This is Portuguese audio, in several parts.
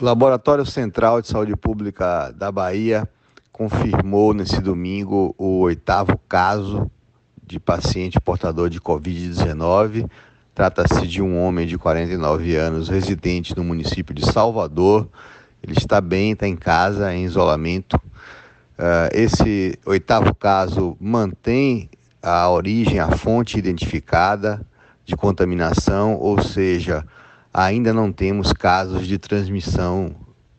O Laboratório Central de Saúde Pública da Bahia confirmou nesse domingo o oitavo caso de paciente portador de Covid-19. Trata-se de um homem de 49 anos, residente no município de Salvador. Ele está bem, está em casa, em isolamento. Uh, esse oitavo caso mantém a origem, a fonte identificada de contaminação, ou seja, ainda não temos casos de transmissão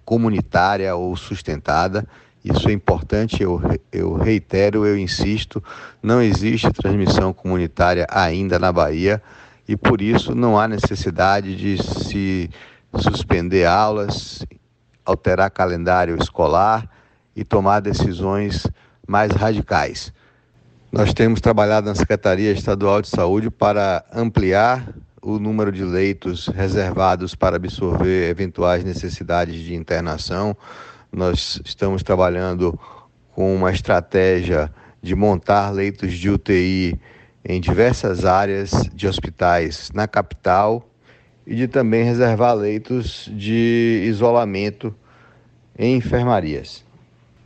comunitária ou sustentada. Isso é importante, eu, eu reitero, eu insisto, não existe transmissão comunitária ainda na Bahia e por isso não há necessidade de se suspender aulas, alterar calendário escolar e tomar decisões mais radicais. Nós temos trabalhado na Secretaria Estadual de Saúde para ampliar o número de leitos reservados para absorver eventuais necessidades de internação. Nós estamos trabalhando com uma estratégia de montar leitos de UTI em diversas áreas de hospitais na capital e de também reservar leitos de isolamento em enfermarias.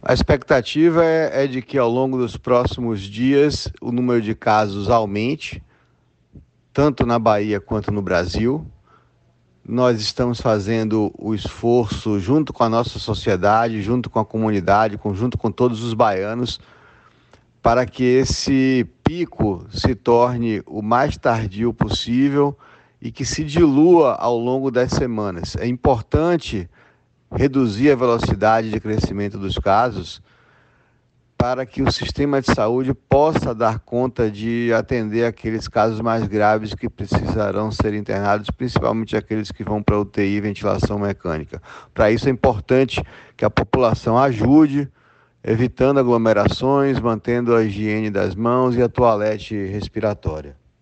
A expectativa é, é de que ao longo dos próximos dias o número de casos aumente, tanto na Bahia quanto no Brasil. Nós estamos fazendo o esforço junto com a nossa sociedade, junto com a comunidade, junto com todos os baianos, para que esse pico se torne o mais tardio possível e que se dilua ao longo das semanas. É importante reduzir a velocidade de crescimento dos casos para que o sistema de saúde possa dar conta de atender aqueles casos mais graves que precisarão ser internados, principalmente aqueles que vão para UTI e ventilação mecânica. Para isso é importante que a população ajude, evitando aglomerações, mantendo a higiene das mãos e a toalete respiratória.